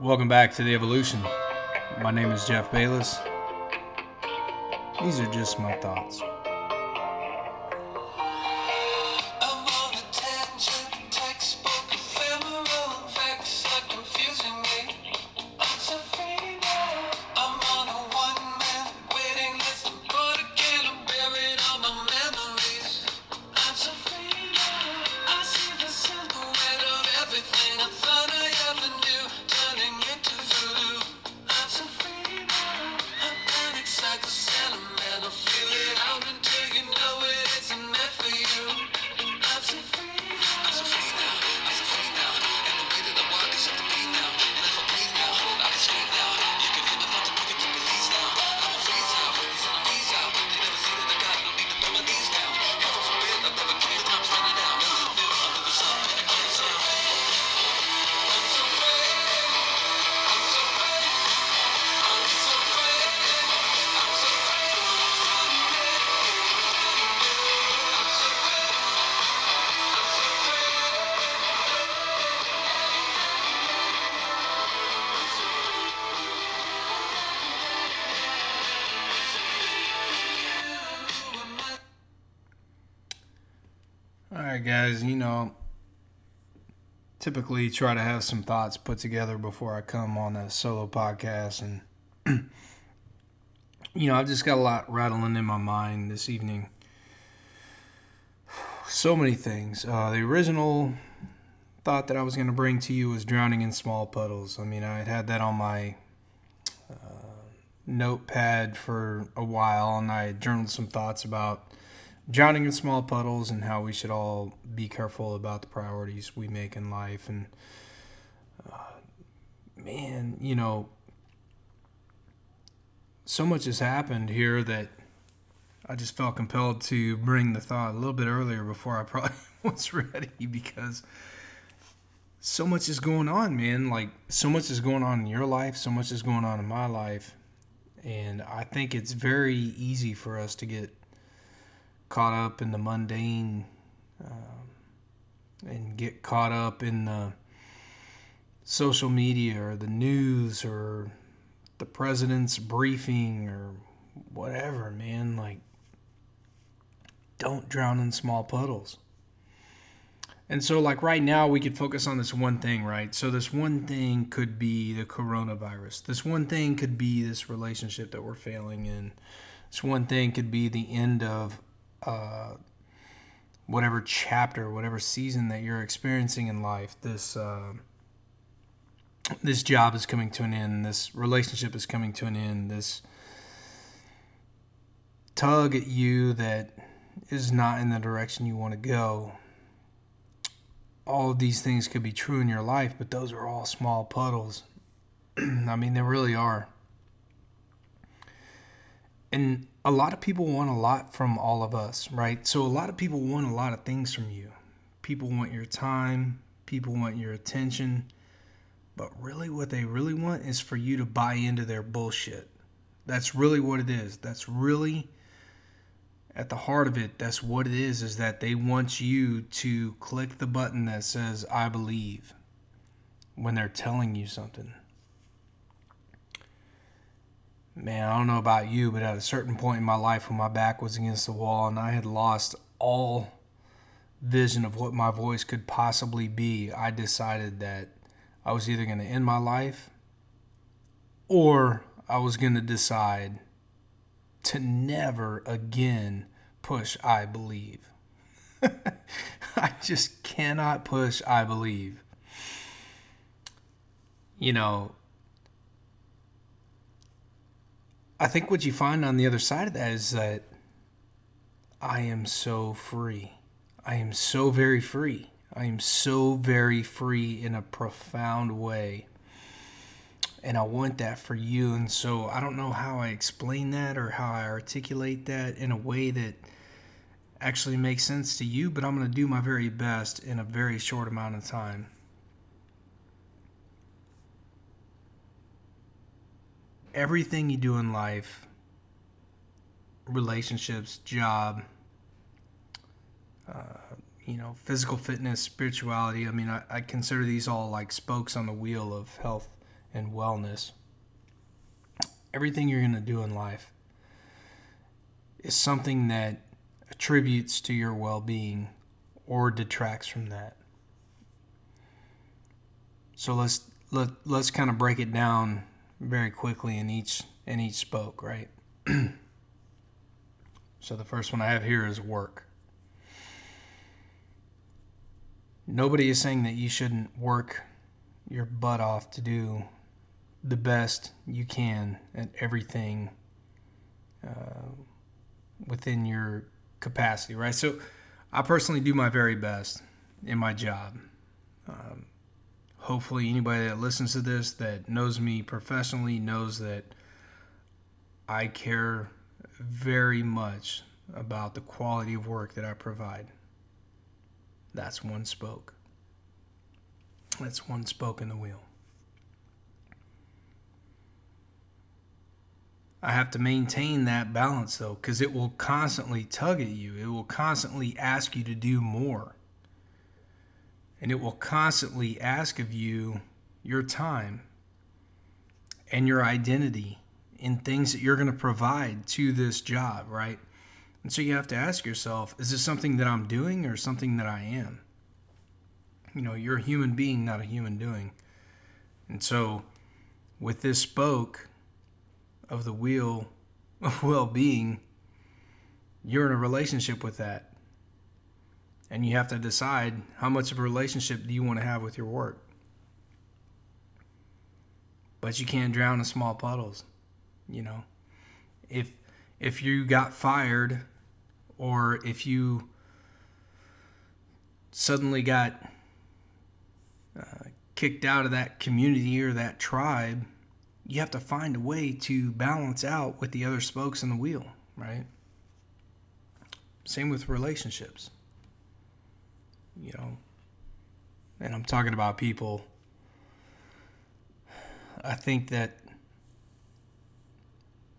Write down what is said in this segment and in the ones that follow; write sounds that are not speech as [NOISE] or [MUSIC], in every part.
Welcome back to the Evolution. My name is Jeff Bayless. These are just my thoughts. All right, guys, you know, typically try to have some thoughts put together before I come on a solo podcast. And, [CLEARS THROAT] you know, I've just got a lot rattling in my mind this evening. [SIGHS] So many things. Uh, the original thought that I was going to bring to you was drowning in small puddles. I mean, I had had that on my uh, notepad for a while, and I journaled some thoughts about drowning in small puddles and how we should all be careful about the priorities we make in life. And uh, man, you know, so much has happened here that I just felt compelled to bring the thought a little bit earlier before I probably [LAUGHS] was ready because so much is going on, man. Like, so much is going on in your life, so much is going on in my life. And I think it's very easy for us to get caught up in the mundane um, and get caught up in the social media or the news or the president's briefing or whatever, man. Like, don't drown in small puddles. And so, like right now, we could focus on this one thing, right? So, this one thing could be the coronavirus. This one thing could be this relationship that we're failing in. This one thing could be the end of uh, whatever chapter, whatever season that you're experiencing in life. This uh, this job is coming to an end. This relationship is coming to an end. This tug at you that is not in the direction you want to go. All of these things could be true in your life, but those are all small puddles. [CLEARS THROAT] I mean, they really are. And a lot of people want a lot from all of us, right? So a lot of people want a lot of things from you. People want your time, people want your attention, but really what they really want is for you to buy into their bullshit. That's really what it is. That's really at the heart of it, that's what it is is that they want you to click the button that says I believe when they're telling you something. Man, I don't know about you, but at a certain point in my life when my back was against the wall and I had lost all vision of what my voice could possibly be, I decided that I was either going to end my life or I was going to decide to never again push I believe. [LAUGHS] I just cannot push I believe. You know, I think what you find on the other side of that is that I am so free. I am so very free. I am so very free in a profound way. And I want that for you. And so I don't know how I explain that or how I articulate that in a way that actually makes sense to you, but I'm going to do my very best in a very short amount of time. Everything you do in life, relationships, job, uh, you know, physical fitness, spirituality. I mean, I, I consider these all like spokes on the wheel of health and wellness, everything you're going to do in life is something that attributes to your well being or detracts from that. So let's let, let's kind of break it down very quickly in each in each spoke, right? [CLEARS THROAT] so the first one I have here is work. Nobody is saying that you shouldn't work your butt off to do the best you can at everything uh, within your capacity, right? So, I personally do my very best in my job. Um, hopefully, anybody that listens to this that knows me professionally knows that I care very much about the quality of work that I provide. That's one spoke. That's one spoke in the wheel. I have to maintain that balance though, because it will constantly tug at you. It will constantly ask you to do more. And it will constantly ask of you your time and your identity in things that you're going to provide to this job, right? And so you have to ask yourself is this something that I'm doing or something that I am? You know, you're a human being, not a human doing. And so with this spoke, of the wheel [LAUGHS] of well being, you're in a relationship with that. And you have to decide how much of a relationship do you want to have with your work. But you can't drown in small puddles, you know. If if you got fired or if you suddenly got uh, kicked out of that community or that tribe, you have to find a way to balance out with the other spokes in the wheel, right? Same with relationships. You know, and I'm talking about people. I think that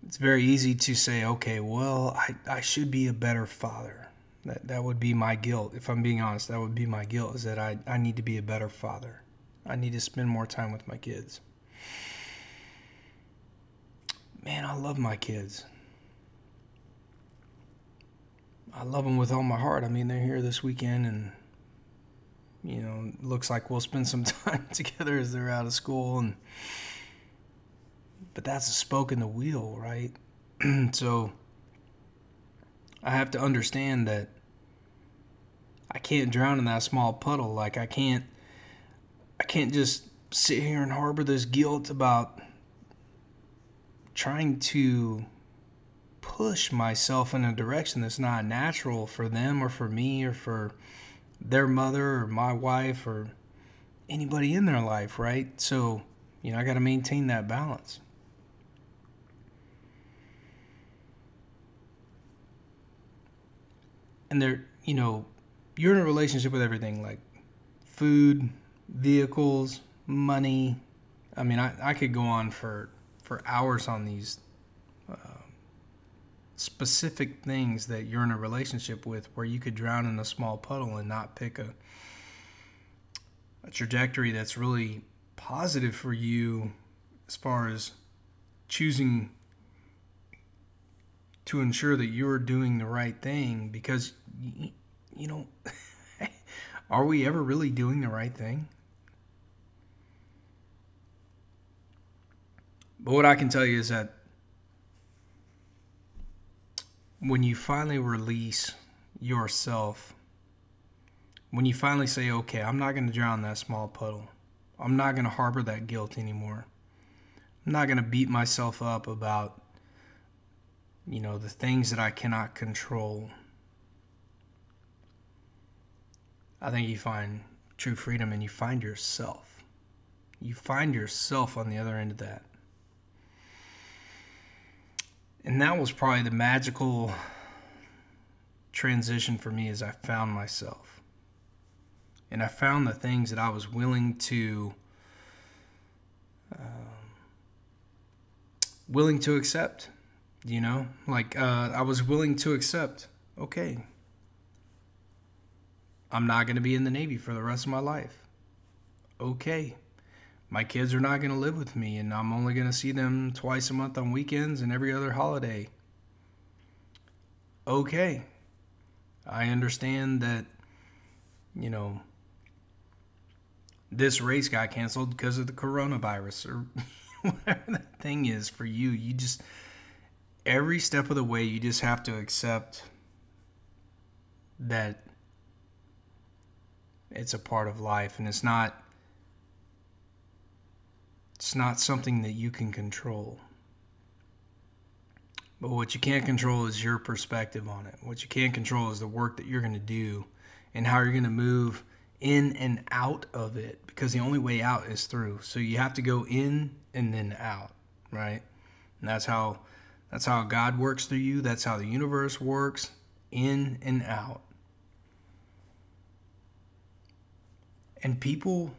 it's very easy to say, okay, well, I, I should be a better father. That, that would be my guilt. If I'm being honest, that would be my guilt is that I, I need to be a better father. I need to spend more time with my kids man, I love my kids. I love them with all my heart. I mean, they're here this weekend, and you know, looks like we'll spend some [LAUGHS] time together as they're out of school. And but that's a spoke in the wheel, right? [CLEARS THROAT] so I have to understand that I can't drown in that small puddle. Like I can't, I can't just sit here and harbor this guilt about trying to push myself in a direction that's not natural for them or for me or for their mother or my wife or anybody in their life, right? So, you know, I got to maintain that balance. And there, you know, you're in a relationship with everything like food, vehicles, money. I mean, I, I could go on for for hours on these specific things that you're in a relationship with where you could drown in a small puddle and not pick a, a trajectory that's really positive for you as far as choosing to ensure that you're doing the right thing because you know [LAUGHS] are we ever really doing the right thing? But what I can tell you is that when you finally release yourself, when you finally say, okay, I'm not going to drown that small puddle, I'm not going to harbor that guilt anymore. I'm not going to beat myself up about, you know, the things that I cannot control. I think you find true freedom and you find yourself. You find yourself on the other end of that and that was probably the magical transition for me as I found myself. And I found the things that I was willing to um, willing to accept. You know, like uh, I was willing to accept. Okay, I'm not going to be in the Navy for the rest of my life. Okay, my kids are not going to live with me and I'm only going to see them twice a month on weekends and every other holiday. Okay. I understand that, you know, this race got canceled because of the coronavirus or [LAUGHS] whatever that thing is for you. You just, every step of the way, you just have to accept that it's a part of life and it's not it's not something that you can control. But what you can't control is your perspective on it. What you can't control is the work that you're going to do and how you're going to move in and out of it because the only way out is through. So you have to go in and then out right? And that's how that's how god works through you. That's how the universe works in and out. And people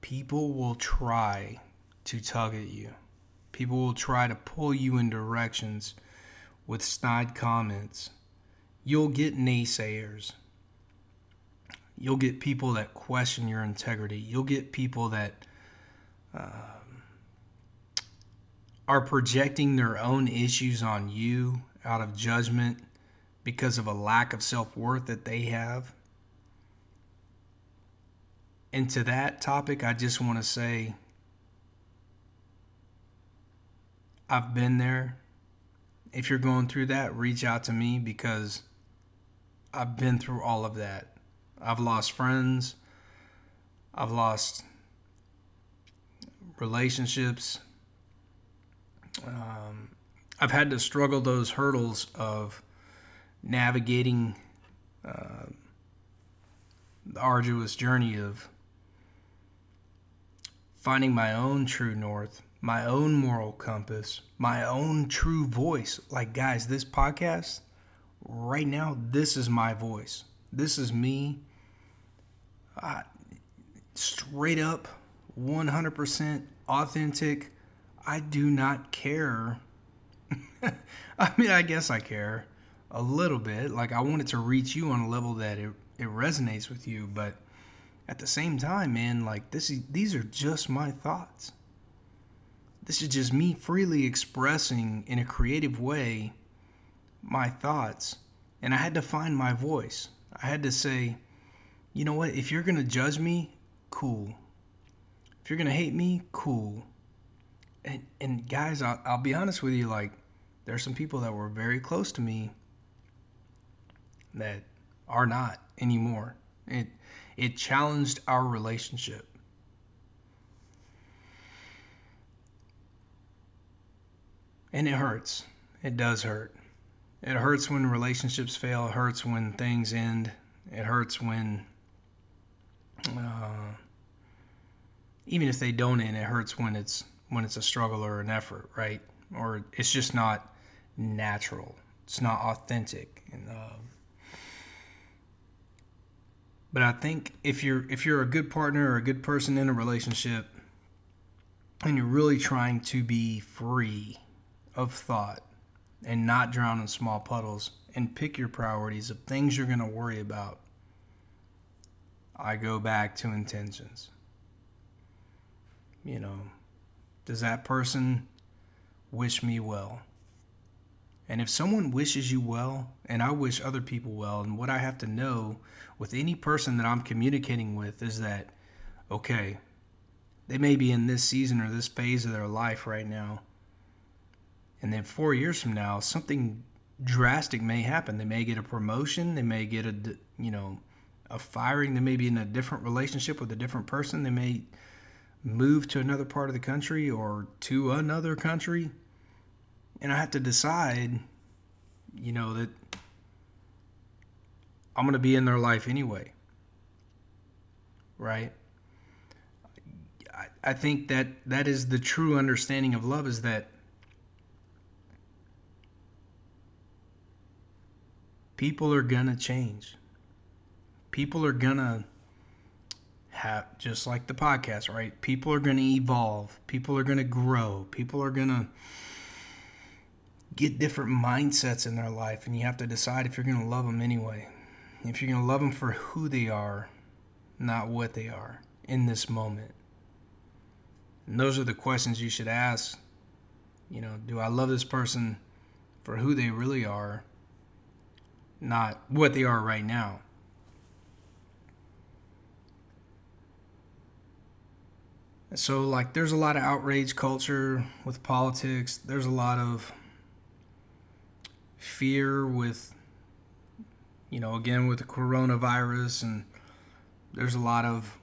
people will try to tug at you. People will try to pull you in directions with snide comments. You'll get naysayers. You'll get people that question your integrity. You'll get people that um, are projecting their own issues on you out of judgment because of a lack of self-worth that they have and to that topic, I just want to say I've been there. If you're going through that, reach out to me because I've been through all of that. I've lost friends, I've lost relationships. Um, I've had to struggle those hurdles of navigating uh, the arduous journey of finding my own true north, my own moral compass, my own true voice. Like, guys, this podcast, right now, this is my voice. This is me. I, straight up, 100% authentic. I do not care. [LAUGHS] I mean, I guess I care a little bit. Like, I want it to reach you on a level that it, it resonates with you, but at the same time, man, like this is these are just my thoughts. This is just me freely expressing in a creative way my thoughts. And I had to find my voice. I had to say, you know what, if you're going to judge me, cool. If you're going to hate me, cool. And, and guys, I'll, I'll be honest with you, like, there's some people that were very close to me that are not anymore. It, it challenged our relationship. And it hurts. It does hurt. It hurts when relationships fail. It hurts when things end. It hurts when, uh, even if they don't end, it hurts when it's when it's a struggle or an effort, right? Or it's just not natural. It's not authentic. And uh, but I think if you're if you're a good partner or a good person in a relationship and you're really trying to be free of thought and not drown in small puddles and pick your priorities of things you're going to worry about, I go back to intentions. You know, does that person wish me well? And if someone wishes you well, and I wish other people well, and what I have to know with any person that I'm communicating with is that, okay, they may be in this season or this phase of their life right now. And then four years from now, something drastic may happen. They may get a promotion. They may get a, you know, a firing. They may be in a different relationship with a different person. They may move to another part of the country or to another country and I have to decide, you know, that I'm going to be in their life anyway. Right? I, I think that that is the true understanding of love is that people are going to change. People are going to have, just like the podcast, right? People are going to evolve. People are going to grow. People are going to get different mindsets in their life, and you have to decide if you're going to love them anyway. If you're going to love them for who they are, not what they are. in this moment? And those are the questions you should ask. You know, do I love this person for who they really are, not what they are right now? So, like, there's a lot of outrage culture with politics. There's a lot of fear with, you know, again, with the coronavirus. And there's a lot of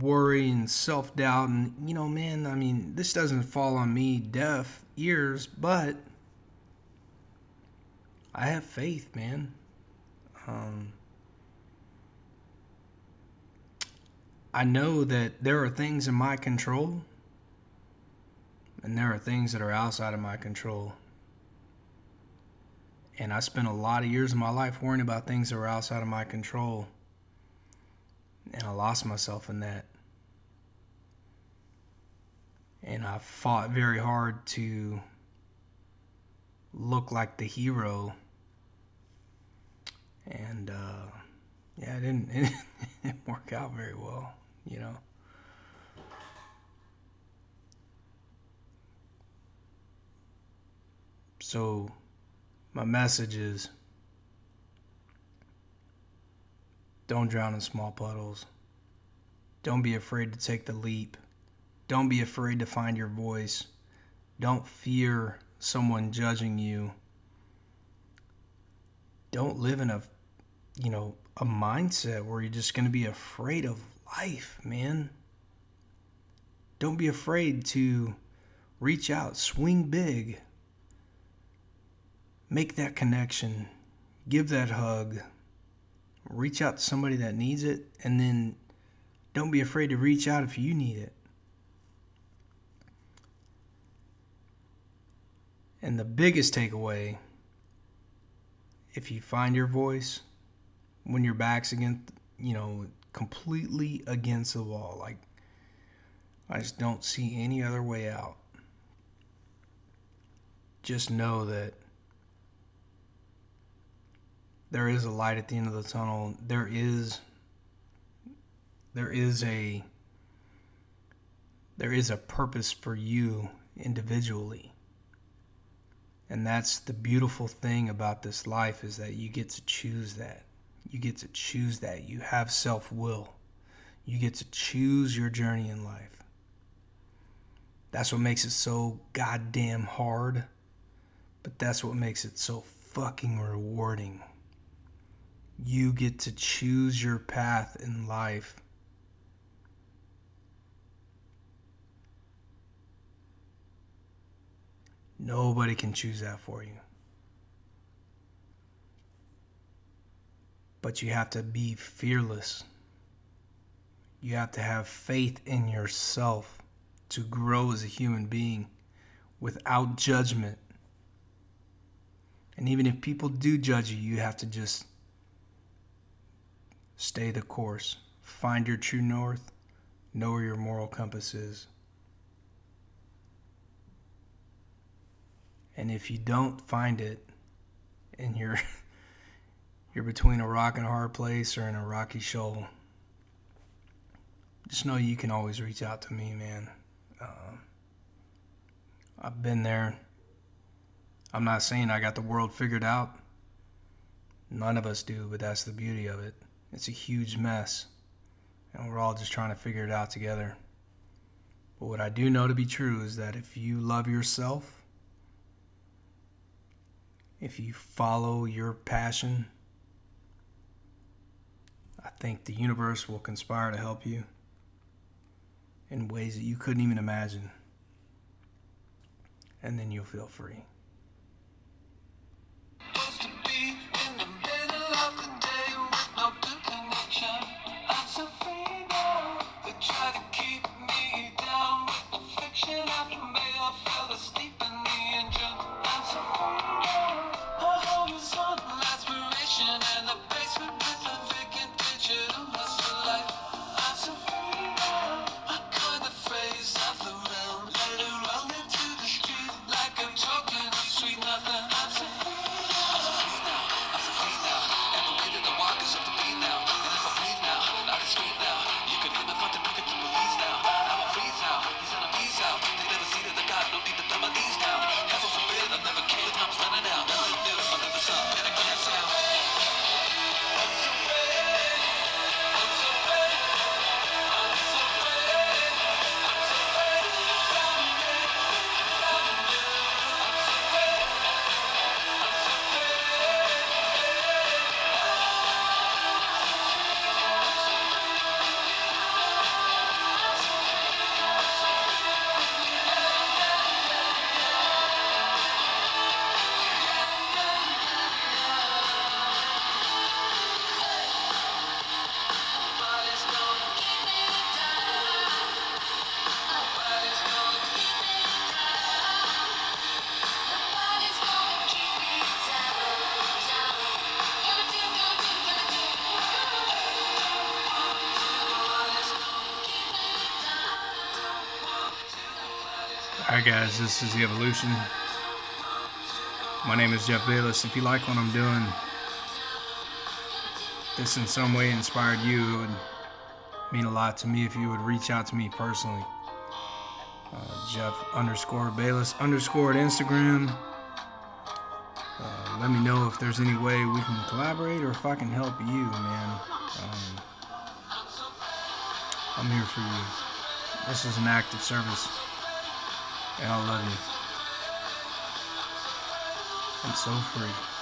worry and self doubt. And, you know, man, I mean, this doesn't fall on me deaf ears, but I have faith, man. Um, I know that there are things in my control and there are things that are outside of my control. And I spent a lot of years of my life worrying about things that were outside of my control. And I lost myself in that. And I fought very hard to look like the hero. And uh, yeah, it didn't, [LAUGHS] it didn't work out very well you know. So, my message is don't drown in small puddles. Don't be afraid to take the leap. Don't be afraid to find your voice. Don't fear someone judging you. Don't live in a, you know, a mindset where you're just going to be afraid of life, man. Don't be afraid to reach out, swing big, make that connection, give that hug, reach out to somebody that needs it, and then don't be afraid to reach out if you need it. And the biggest takeaway if you find your voice when your back's against, you know, completely against the wall. Like, I just don't see any other way out. Just know that there is a light at the end of the tunnel. There is there is a there is a purpose for you individually. And that's the beautiful thing about this life is that you get to choose that. You get to choose that. You have self will. You get to choose your journey in life. That's what makes it so goddamn hard, but that's what makes it so fucking rewarding. You get to choose your path in life. Nobody can choose that for you. but you have to be fearless. You have to have faith in yourself to grow as a human being without judgment. And even if people do judge you, you have to just stay the course. Find your true north, know where your moral compass is. And if you don't find it and you're [LAUGHS] you're between a rock and a hard place or in a rocky shoal, just know you can always reach out to me, man. Uh, I've been there. I'm not saying I got the world figured out. None of us do, but that's the beauty of it. It's a huge mess, and we're all just trying to figure it out together. But what I do know to be true is that if you love yourself, if you follow your passion, I think the universe will conspire to help you in ways that you couldn't even imagine. And then you'll feel free. Guys, this is The Evolution. My name is Jeff Bayless. If you like what I'm doing, this in some way inspired you, it would mean a lot to me if you would reach out to me personally. Uh, Jeff underscore Bayless underscore at Instagram. Uh, let me know if there's any way we can collaborate or if I can help you, man. Um, I'm here for you. This is an act of service. And I love you. I'm so free.